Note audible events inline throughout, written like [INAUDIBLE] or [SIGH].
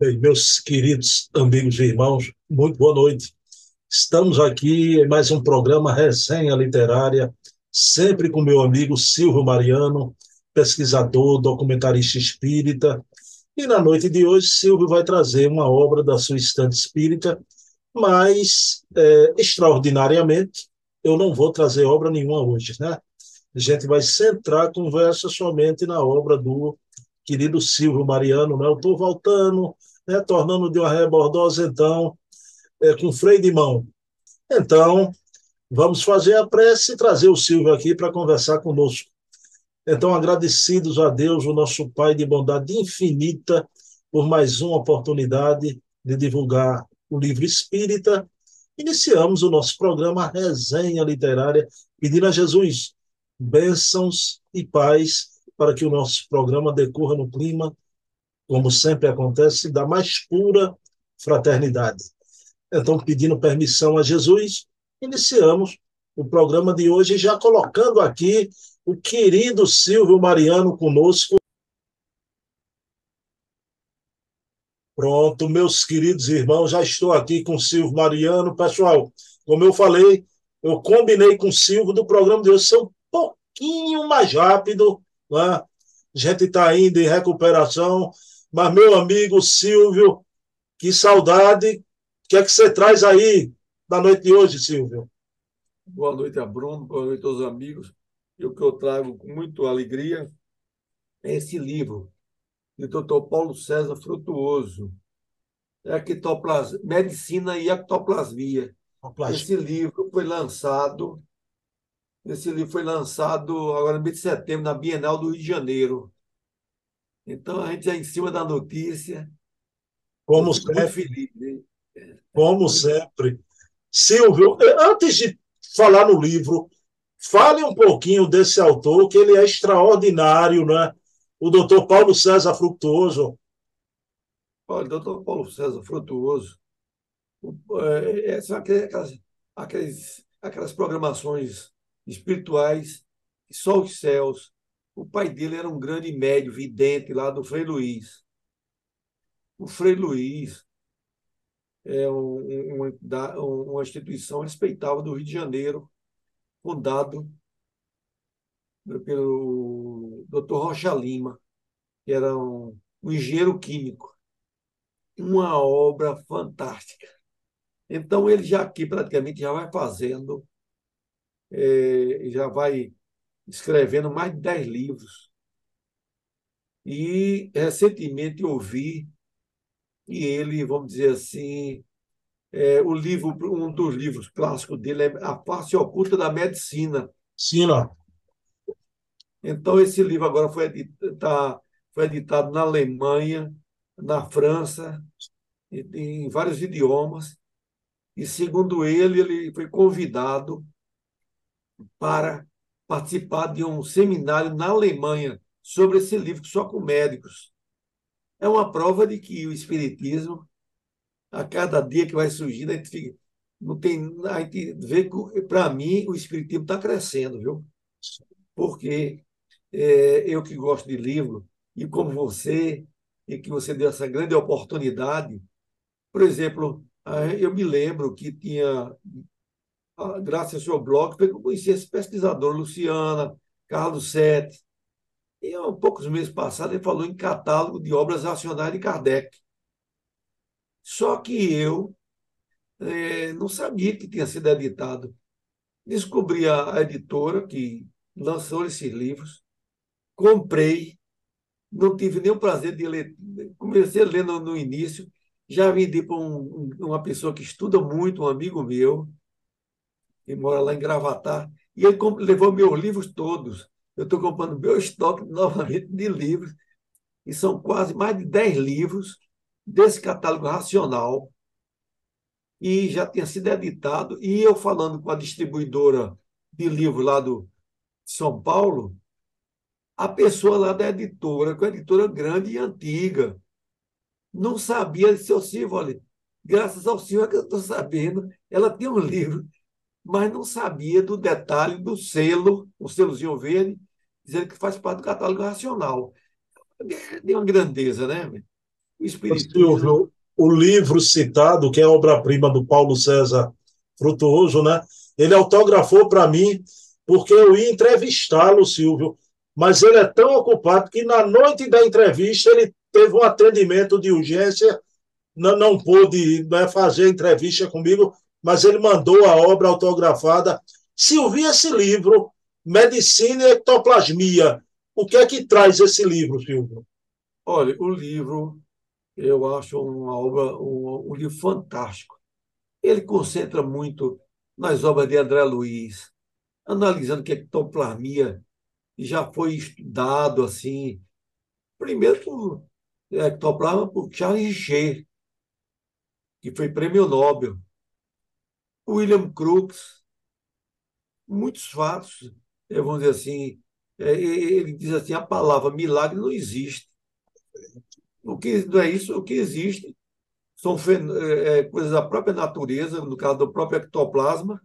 Meus queridos amigos e irmãos, muito boa noite. Estamos aqui em mais um programa Resenha Literária, sempre com meu amigo Silvio Mariano, pesquisador, documentarista espírita. E na noite de hoje, Silvio vai trazer uma obra da sua estante espírita, mas é, extraordinariamente, eu não vou trazer obra nenhuma hoje, né? A gente vai centrar a conversa somente na obra do querido Silvio Mariano, né? Eu estou voltando né, tornando de uma rebordosa, então, é, com freio de mão. Então, vamos fazer a prece e trazer o Silvio aqui para conversar conosco. Então, agradecidos a Deus, o nosso Pai de bondade infinita, por mais uma oportunidade de divulgar o livro espírita, iniciamos o nosso programa Resenha Literária, pedindo a Jesus bênçãos e paz para que o nosso programa decorra no clima como sempre acontece, da mais pura fraternidade. Então, pedindo permissão a Jesus, iniciamos o programa de hoje, já colocando aqui o querido Silvio Mariano conosco. Pronto, meus queridos irmãos, já estou aqui com o Silvio Mariano. Pessoal, como eu falei, eu combinei com o Silvio do programa de hoje ser um pouquinho mais rápido. Né? A gente está ainda em recuperação mas, meu amigo Silvio, que saudade. O que é que você traz aí na noite de hoje, Silvio? Boa noite a Bruno, boa noite aos amigos. E o que eu trago com muita alegria é esse livro, do Dr. Paulo César Frutuoso, Ectoplas... Medicina e Ectoplasmia. Esse livro foi lançado, esse livro foi lançado agora no mês de setembro, na Bienal do Rio de Janeiro. Então, a gente é em cima da notícia. Como sempre. Feliz, né? Como sempre. Silvio, antes de falar no livro, fale um pouquinho desse autor, que ele é extraordinário, né? O doutor Paulo César Frutuoso. Olha, doutor Paulo César Frutuoso, é, é, são aquelas, aquelas, aquelas programações espirituais que só os céus o pai dele era um grande médio, vidente lá do Frei Luiz. O Frei Luiz é um, um, uma instituição respeitável do Rio de Janeiro, fundado pelo Dr. Rocha Lima, que era um, um engenheiro químico. Uma obra fantástica. Então, ele já aqui praticamente já vai fazendo, é, já vai escrevendo mais de dez livros. E recentemente ouvi que ele, vamos dizer assim, é, o livro, um dos livros clássicos dele é A Face Oculta da Medicina. Sim, não. Então, esse livro agora foi, editado, tá, foi editado na Alemanha, na França, em vários idiomas. E, segundo ele, ele foi convidado para participar de um seminário na Alemanha sobre esse livro, só com médicos. É uma prova de que o Espiritismo, a cada dia que vai surgindo, a gente fica, não tem, a gente vê que, para mim, o Espiritismo está crescendo, viu? Porque é, eu que gosto de livro, e como você, e que você deu essa grande oportunidade, por exemplo, eu me lembro que tinha graças ao seu blog, foi eu conheci esse pesquisador, Luciana, Carlos Sete. E há poucos meses passados ele falou em catálogo de obras racionais de Kardec. Só que eu é, não sabia que tinha sido editado. Descobri a, a editora que lançou esses livros, comprei, não tive o prazer de ler. Comecei a ler no, no início, já vendi para um, uma pessoa que estuda muito, um amigo meu, que mora lá em Gravatar, e ele levou meus livros todos. Eu estou comprando meu estoque novamente de livros, e são quase mais de 10 livros desse catálogo racional, e já tinha sido editado, e eu falando com a distribuidora de livros lá do São Paulo, a pessoa lá da editora, que é uma editora grande e antiga, não sabia de seu Silvio, olha, graças ao senhor que eu estou sabendo, ela tem um livro mas não sabia do detalhe do selo, o selozinho verde, dizendo que faz parte do catálogo racional. De uma grandeza, né? o espiritismo. O livro citado, que é obra-prima do Paulo César Frutuoso, né? Ele autografou para mim, porque eu ia entrevistá-lo, Silvio, mas ele é tão ocupado que na noite da entrevista ele teve um atendimento de urgência, não, não pôde né, fazer entrevista comigo, mas ele mandou a obra autografada. Silvio, esse livro, Medicina e Ectoplasmia, o que é que traz esse livro, Silvio? Olha, o livro, eu acho uma obra, um, um livro fantástico. Ele concentra muito nas obras de André Luiz, analisando que a ectoplasmia já foi estudado assim, primeiro ectoplasma por Charles Richer, que foi prêmio Nobel. William Crookes, muitos fatos, eh, vamos dizer assim, eh, ele diz assim, a palavra milagre não existe. O que não é isso, o que existe são é, coisas da própria natureza, no caso do próprio ectoplasma,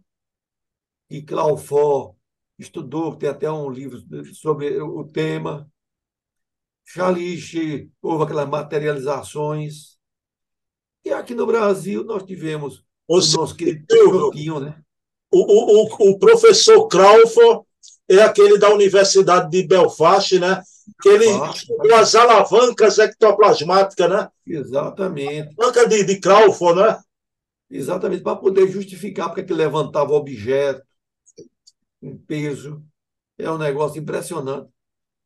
e Claufort estudou, tem até um livro sobre o tema. Charlie houve aquelas materializações. E aqui no Brasil nós tivemos o, o nosso querido né? O, o, o, professor Crawford é aquele da Universidade de Belfast, né? Que ele com as alavancas ectoplasmáticas, né? Exatamente. Alavanca de, de Crawford, né? Exatamente, para poder justificar porque que levantava objeto, um peso. É um negócio impressionante.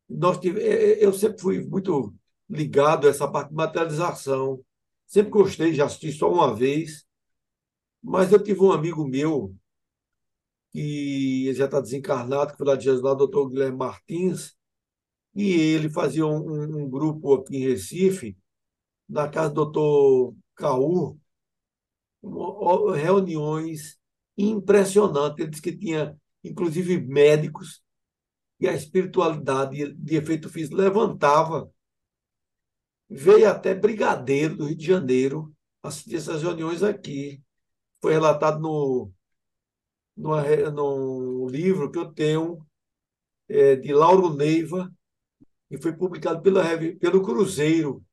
Nós tive, é, é, eu sempre fui muito ligado a essa parte de materialização. Sempre gostei, já assisti só uma vez. Mas eu tive um amigo meu, que já está desencarnado, que foi lá de Jesus, lá, o doutor Guilherme Martins, e ele fazia um, um, grupo aqui em Recife, na casa do doutor Caú, reuniões impressionantes. Ele disse que tinha inclusive médicos, e a espiritualidade de efeito físico levantava. Veio até brigadeiro do Rio de Janeiro assistir essas reuniões aqui. Foi relatado no, no, no livro que eu tenho, é, de Lauro Neiva, e foi publicado pela, pelo Cruzeiro.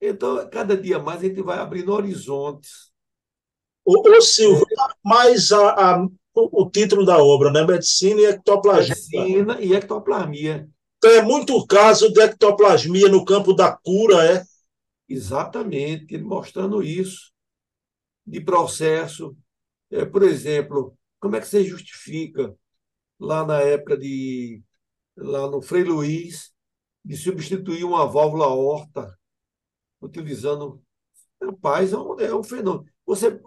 Então, cada dia mais a gente vai abrindo horizontes. Ô, ô Silvio, é, mas a, a, o, o, título da obra, né? Medicina e ectoplasmia. Medicina e ectoplasmia. Então, é muito caso de ectoplasmia no campo da cura, é? Exatamente, ele mostrando isso, de processo. É, por exemplo, como é que você justifica, lá na época de. lá no Frei Luiz, de substituir uma válvula horta, utilizando. Rapaz, é um, é um fenômeno. Você,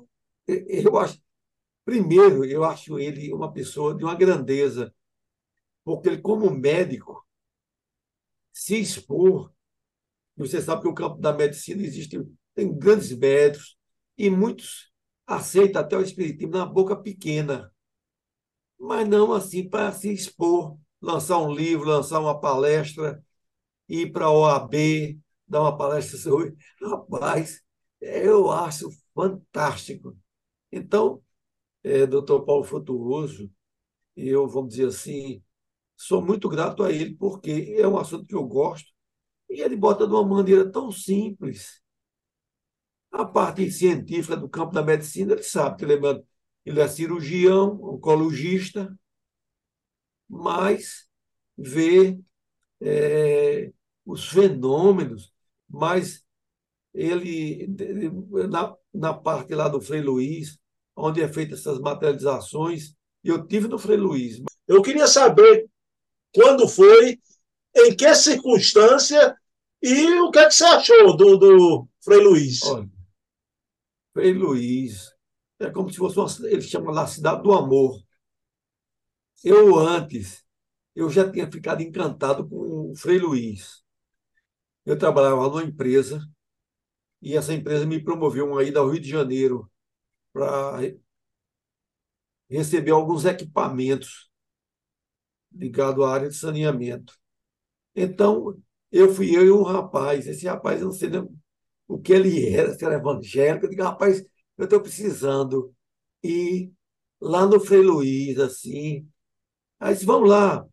eu acho, Primeiro, eu acho ele uma pessoa de uma grandeza, porque ele, como médico, se expor. Você sabe que o campo da medicina existe, tem grandes médicos, e muitos aceitam até o espiritismo na boca pequena, mas não assim para se expor, lançar um livro, lançar uma palestra, ir para a OAB, dar uma palestra sobre. [LAUGHS] Rapaz, eu acho fantástico. Então, é, doutor Paulo Frutuoso, e eu, vamos dizer assim, sou muito grato a ele, porque é um assunto que eu gosto, e ele bota de uma maneira tão simples. A parte científica do campo da medicina, ele sabe que ele é, ele é cirurgião, oncologista, mas vê é, os fenômenos, mas ele, na, na parte lá do Frei Luiz, onde é feita essas materializações. Eu tive no Frei Luiz. Eu queria saber quando foi, em que circunstância e o que, é que você achou do, do Frei Luiz. Olha, Frei Luiz é como se fosse uma, ele chama lá Cidade do Amor. Eu antes, eu já tinha ficado encantado com o Frei Luiz. Eu trabalhava numa empresa e essa empresa me promoveu uma ida ao Rio de Janeiro para receber alguns equipamentos ligados à área de saneamento. Então, eu fui eu e um rapaz. Esse rapaz, eu não sei nem o que ele era, se era evangélico. Eu digo, rapaz, eu estou precisando ir lá no Frei Luiz, assim. Aí disse, vamos lá.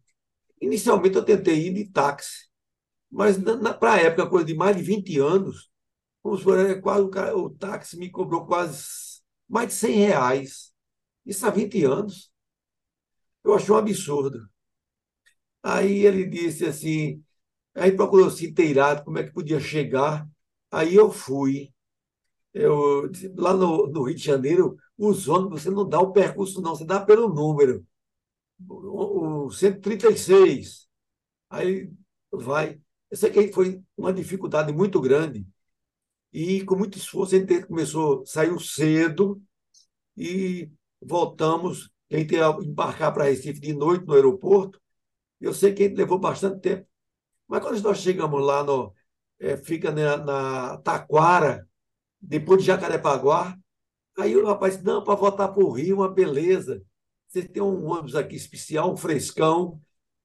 Inicialmente eu tentei ir de táxi, mas para a época, coisa de mais de 20 anos, vamos por é quase o, cara, o táxi me cobrou quase mais de 100 reais. Isso há 20 anos. Eu achei um absurdo. Aí ele disse assim, aí procurou se inteirar como é que podia chegar. Aí eu fui. Eu, lá no, no Rio de Janeiro, os ônibus, você não dá o percurso, não, você dá pelo número. O, o 136. Aí vai. Eu sei que foi uma dificuldade muito grande. E com muito esforço a gente começou, saiu cedo e voltamos. A gente ia embarcar para Recife de noite no aeroporto. Eu sei que a gente levou bastante tempo. Mas quando nós chegamos lá, no, é, fica na, na Taquara, depois de Jacarepaguá, aí o rapaz disse, não, para voltar para o Rio, uma beleza. Vocês têm um ônibus aqui especial, um frescão,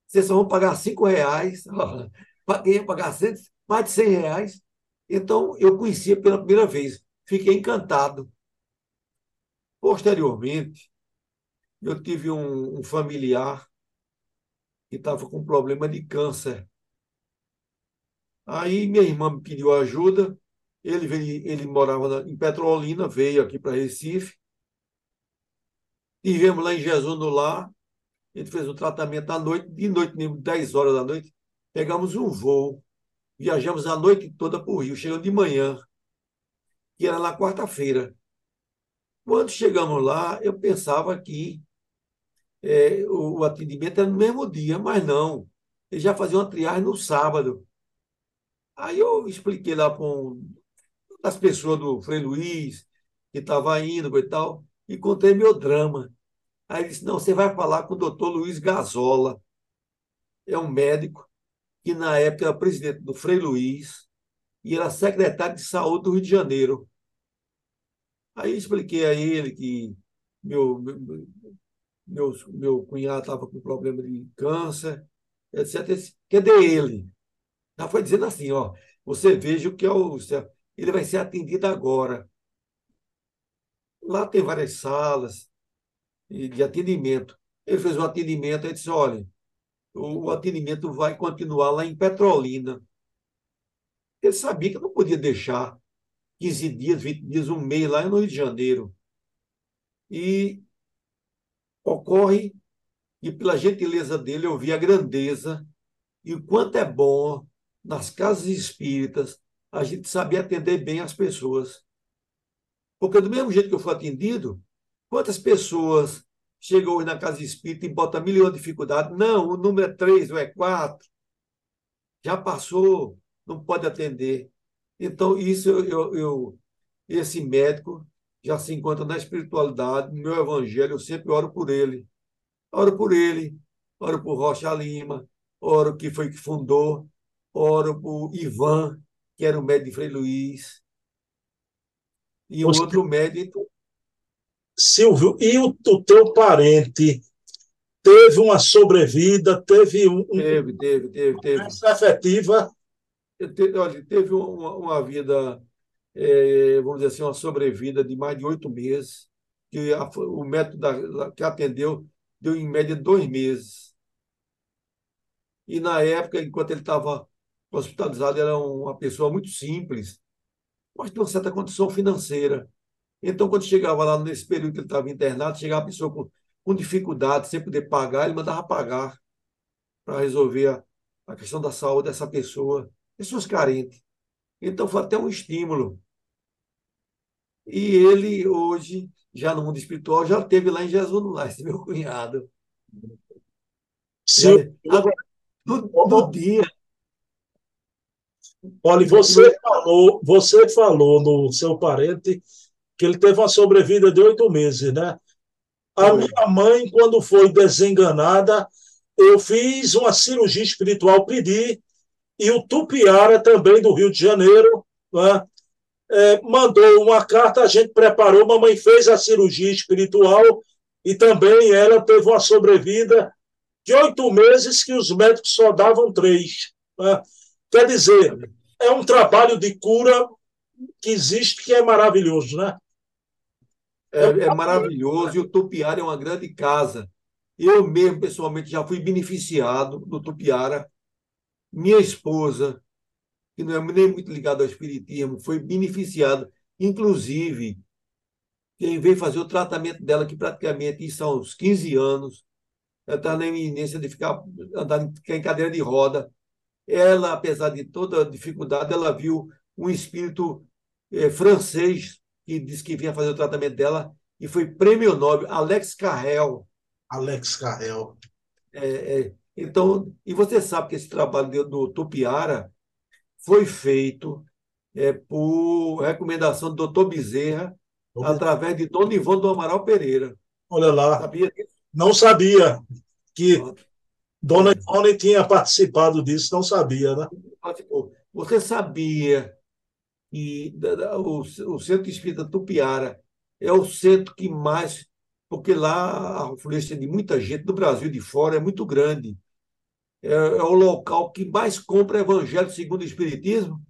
vocês só vão pagar cinco reais, [LAUGHS] ia pagar cento, mais de cem reais. Então, eu conhecia pela primeira vez, fiquei encantado. Posteriormente, eu tive um, um familiar que estava com problema de câncer. Aí minha irmã me pediu ajuda, ele, veio, ele morava em Petrolina, veio aqui para Recife. Tivemos lá em Jesus no lar, gente fez o tratamento à noite, de noite, 10 horas da noite, pegamos um voo Viajamos a noite toda para o Rio, chegando de manhã, que era na quarta-feira. Quando chegamos lá, eu pensava que é, o, o, atendimento era no mesmo dia, mas não. Eles já faziam uma triagem no sábado. Aí eu expliquei lá para um, as pessoas do Frei Luiz, que estava indo e tal, e contei meu drama. Aí ele disse: não, você vai falar com o doutor Luiz Gazola, é um médico que na época era presidente do Frei Luiz e era secretário de saúde do Rio de Janeiro. Aí expliquei a ele que meu, meu, meu, meu cunhado estava com problema de câncer, etc. Cadê ele? Já foi dizendo assim, ó, você veja o que é o. Ele vai ser atendido agora. Lá tem várias salas de atendimento. Ele fez um atendimento e disse: olha, o atendimento vai continuar lá em Petrolina. Ele sabia que não podia deixar 15 dias, 20 dias, um mês lá no Rio de Janeiro. E ocorre que, pela gentileza dele, eu vi a grandeza e o quanto é bom nas casas espíritas a gente saber atender bem as pessoas. Porque, do mesmo jeito que eu fui atendido, quantas pessoas chega hoje na casa espírita e bota milhões de dificuldades. Não, o número é três ou é quatro. Já passou, não pode atender. Então, isso eu, eu, eu, esse médico já se encontra na espiritualidade, no meu evangelho, eu sempre oro por ele. Oro por ele, oro por Rocha Lima, oro que foi que fundou, oro por Ivan, que era o médico de Frei Luiz, e o outro médico Silvio, e o, o teu parente teve uma sobrevida, teve um. Teve, teve, teve. teve. efetiva. Teve, olha, teve uma, uma vida, é, vamos dizer assim, uma sobrevida de mais de oito meses, que a, o método da, que atendeu deu em média dois meses. E na época, enquanto ele estava hospitalizado, era uma pessoa muito simples, mas de uma certa condição financeira. Então, quando chegava lá nesse período que ele estava internado, chegava a pessoa com, com dificuldade, sem poder pagar, ele mandava pagar para resolver a, a questão da saúde dessa pessoa, pessoas carentes. Então, foi até um estímulo. E ele, hoje, já no mundo espiritual, já teve lá em Jesus no Lar, esse meu cunhado. Sim. Agora, no, no dia. Olha, você falou, você falou no seu parente que ele teve uma sobrevida de oito meses, né? A minha mãe, quando foi desenganada, eu fiz uma cirurgia espiritual, pedi, e o Tupiara, também do Rio de Janeiro, né? é, mandou uma carta, a gente preparou, mamãe fez a cirurgia espiritual e também ela teve uma sobrevida de oito meses que os médicos só davam três. Né? Quer dizer, é um trabalho de cura que existe que é maravilhoso, né? é, é maravilhoso e o Tupiara é uma grande casa. Eu mesmo, pessoalmente, já fui beneficiado do Tupiara. Minha esposa, que não é nem muito ligado ao espiritismo, foi beneficiado. Inclusive, quem veio fazer o tratamento dela, que praticamente são uns 15 anos, ela está na iminência de ficar andar em cadeira de roda. Ela, apesar de toda a dificuldade, ela viu um espírito é, francês que disse que vinha fazer o tratamento dela e foi prêmio Nobel, Alex Carrel. Alex Carrel. É, é, então, e você sabe que esse trabalho do Tupiara foi feito é, por recomendação do doutor Bezerra, através de Dona Ivone do Amaral Pereira. Olha lá. Sabia disso? Não sabia que Dona Ivone tinha participado disso, não sabia, né? Você sabia que o, Centro Espírita Tupiara é o centro que mais. Porque lá a influência de muita gente do Brasil de fora é muito grande. É, é o local que mais compra evangelho segundo o Espiritismo.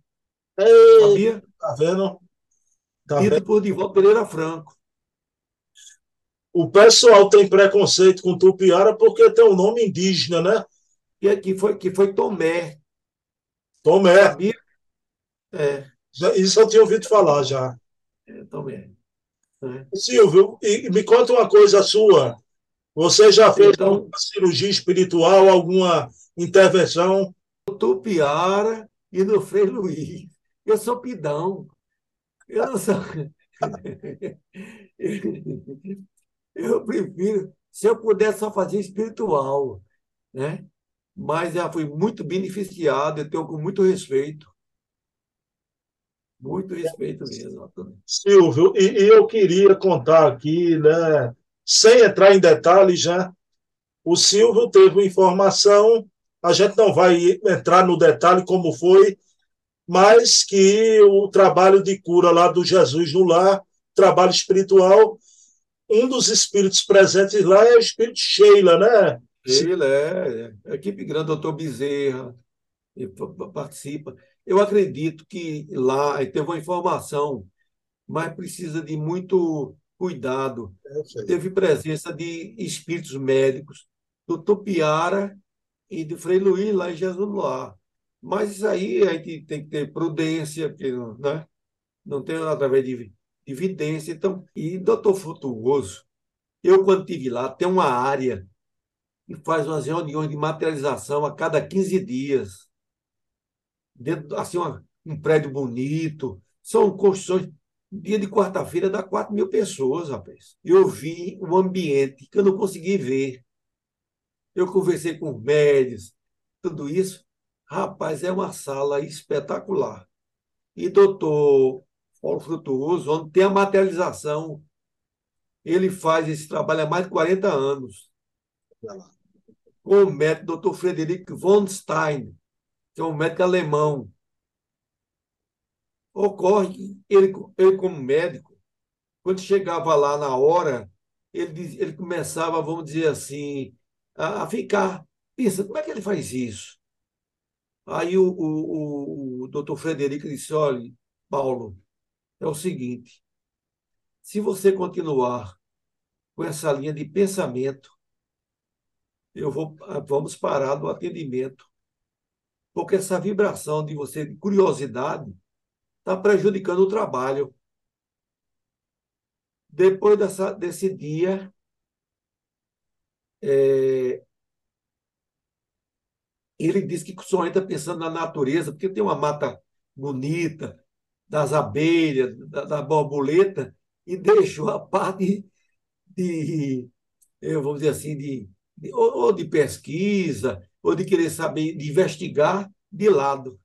Ei, sabia? Tá vendo? Tá Dito vendo? por Divaldo Pereira Franco. O pessoal tem preconceito com Tupiara porque tem um nome indígena, né? Que, que, foi, que foi Tomé. Tomé. Sabia? É. Isso eu tinha ouvido falar já. É, Tomé. É. Silvio, e me conta uma coisa sua. Você já fez então, alguma cirurgia espiritual, alguma intervenção? No Tupiara e no Frei Luiz. Eu sou pidão. Eu não sou. [LAUGHS] eu prefiro, se eu pudesse só fazer espiritual, né? Mas já fui muito beneficiado, eu tenho com muito respeito. Muito respeito mesmo. Silvio, e, eu queria contar aqui, né, sem entrar em detalhes já, o Silvio teve informação, a gente não vai entrar no detalhe como foi, mas que o trabalho de cura lá do Jesus no lar, trabalho espiritual, um dos espíritos presentes lá é o espírito Sheila, né? Sheila, é. A equipe grande, doutor Bezerra, participa. Eu acredito que lá teve uma informação, mas precisa de muito cuidado. É teve presença de espíritos médicos, do Tupiara e do Frei Luiz lá em Jesus Lar. Mas isso aí a gente tem que ter prudência, porque né? não tem através de evidência. Então, e doutor Frutuoso, eu quando estive lá, tem uma área que faz umas reuniões de materialização a cada 15 dias. Dentro, assim, uma, um prédio bonito. São construções. Dia de quarta-feira dá 4 mil pessoas, rapaz. Eu vi um ambiente que eu não consegui ver. Eu conversei com os médios, tudo isso. Rapaz, é uma sala espetacular. E doutor Paulo Frutuoso, onde tem a materialização. Ele faz esse trabalho há mais de 40 anos. Com o médico Dr. Frederico von Stein, que é um médico alemão. Ocorre que ele, ele como médico, quando chegava lá na hora, ele, ele começava, vamos dizer assim, a, a ficar pensa, como é que ele faz isso? Aí o, o, o, o doutor Frederico disse, olha, Paulo, é o seguinte: se você continuar com essa linha de pensamento, eu vou, vamos parar no atendimento, porque essa vibração de você de curiosidade está prejudicando o trabalho. Depois dessa, desse dia, é, ele diz que só entra pensando na natureza, porque tem uma mata bonita, das abelhas, da, da borboleta, e deixou a parte de, eu vou dizer assim, de, de, ou de pesquisa, ou de querer saber, de investigar, de lado.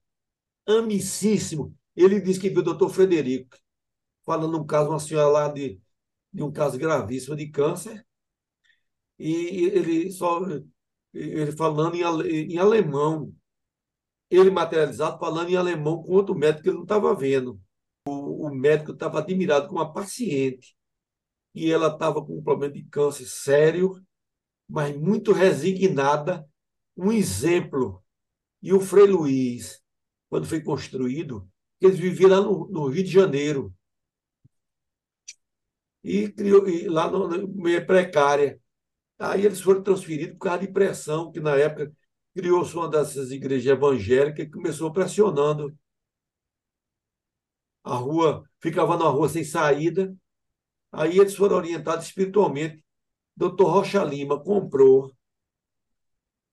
Amicíssimo. Ele disse que viu o doutor Frederico, falando um caso, uma senhora lá de, de um caso gravíssimo de câncer, e ele só ele falando em, em alemão, ele materializado falando em alemão com outro médico que ele não estava vendo. O, o médico estava admirado com uma paciente e ela estava com um problema de câncer sério, mas muito resignada, um exemplo. E o Frei Luiz, quando foi construído, eles viviam lá no, no Rio de Janeiro. E, criou, e lá no, meio precária. Aí eles foram transferidos por causa de pressão, que na época criou-se uma dessas igrejas evangélicas que começou pressionando a rua ficava numa rua sem saída. Aí eles foram orientados espiritualmente. Doutor Rocha Lima comprou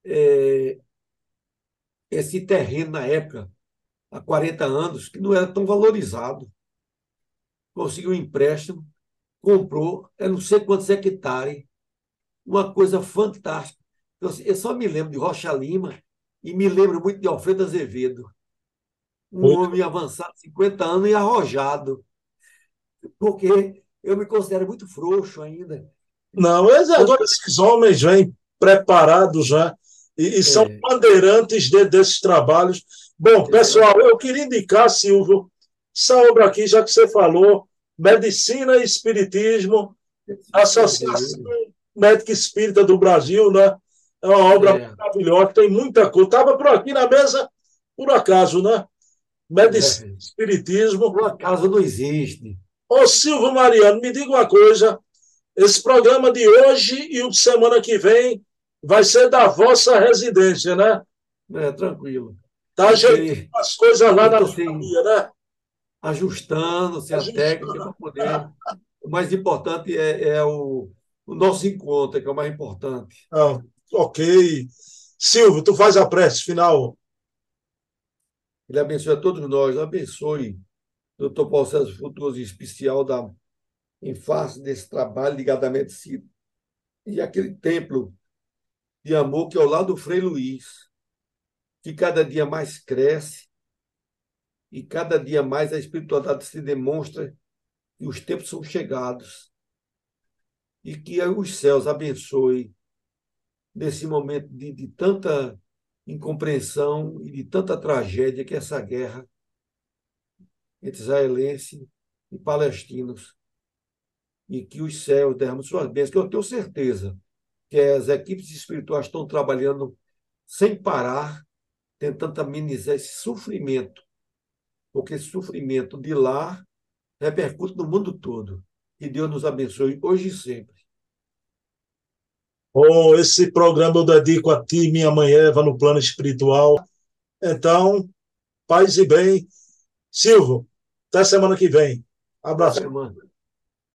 é, esse terreno na época, há 40 anos, que não era tão valorizado. Conseguiu um empréstimo, comprou, é não sei quantos hectares, uma coisa fantástica. Eu só me lembro de Rocha Lima e me lembro muito de Alfredo Azevedo. Um muito. homem avançado, 50 anos e arrojado. Porque eu me considero muito frouxo ainda. Não, mas agora esses homens vêm preparados já e, e são é. bandeirantes de, desses trabalhos. Bom, pessoal, eu queria indicar, Silvio, essa obra aqui, já que você falou, Medicina e Espiritismo, Associação Médica Espírita do Brasil, né? É uma obra é. maravilhosa, tem muita coisa. Estava por aqui na mesa, por acaso, né? Medicina, é. Espiritismo. Por acaso não existe. Ô, Silvio Mariano, me diga uma coisa. Esse programa de hoje e o de semana que vem vai ser da vossa residência, né? É, tranquilo. Tá ajeitando as coisas lá na família, né? Ajustando-se a técnica para poder. O mais importante é, é o, o, nosso encontro, que é o mais importante. Ah, ok. Silvio, tu faz a prece final. Ele abençoe a todos nós, abençoe o Dr. Paulo César Frutuoso, em especial da, em face desse trabalho ligado à medicina. E aquele templo de amor que é ao lado do Frei Luiz, que cada dia mais cresce e cada dia mais a espiritualidade se demonstra que os tempos são chegados e que os céus abençoe nesse momento de, de tanta incompreensão e de tanta tragédia que essa guerra entre israelenses e palestinos e que os céus derramem suas bênçãos, que eu tenho certeza que as equipes espirituais estão trabalhando sem parar, tentando amenizar esse sofrimento, porque esse sofrimento de lá repercute no mundo todo. Que Deus nos abençoe hoje e sempre. Oh, esse programa eu dedico a ti, minha mãe Eva, no plano espiritual. Então, paz e bem. Silvio, até semana que vem. Abraço.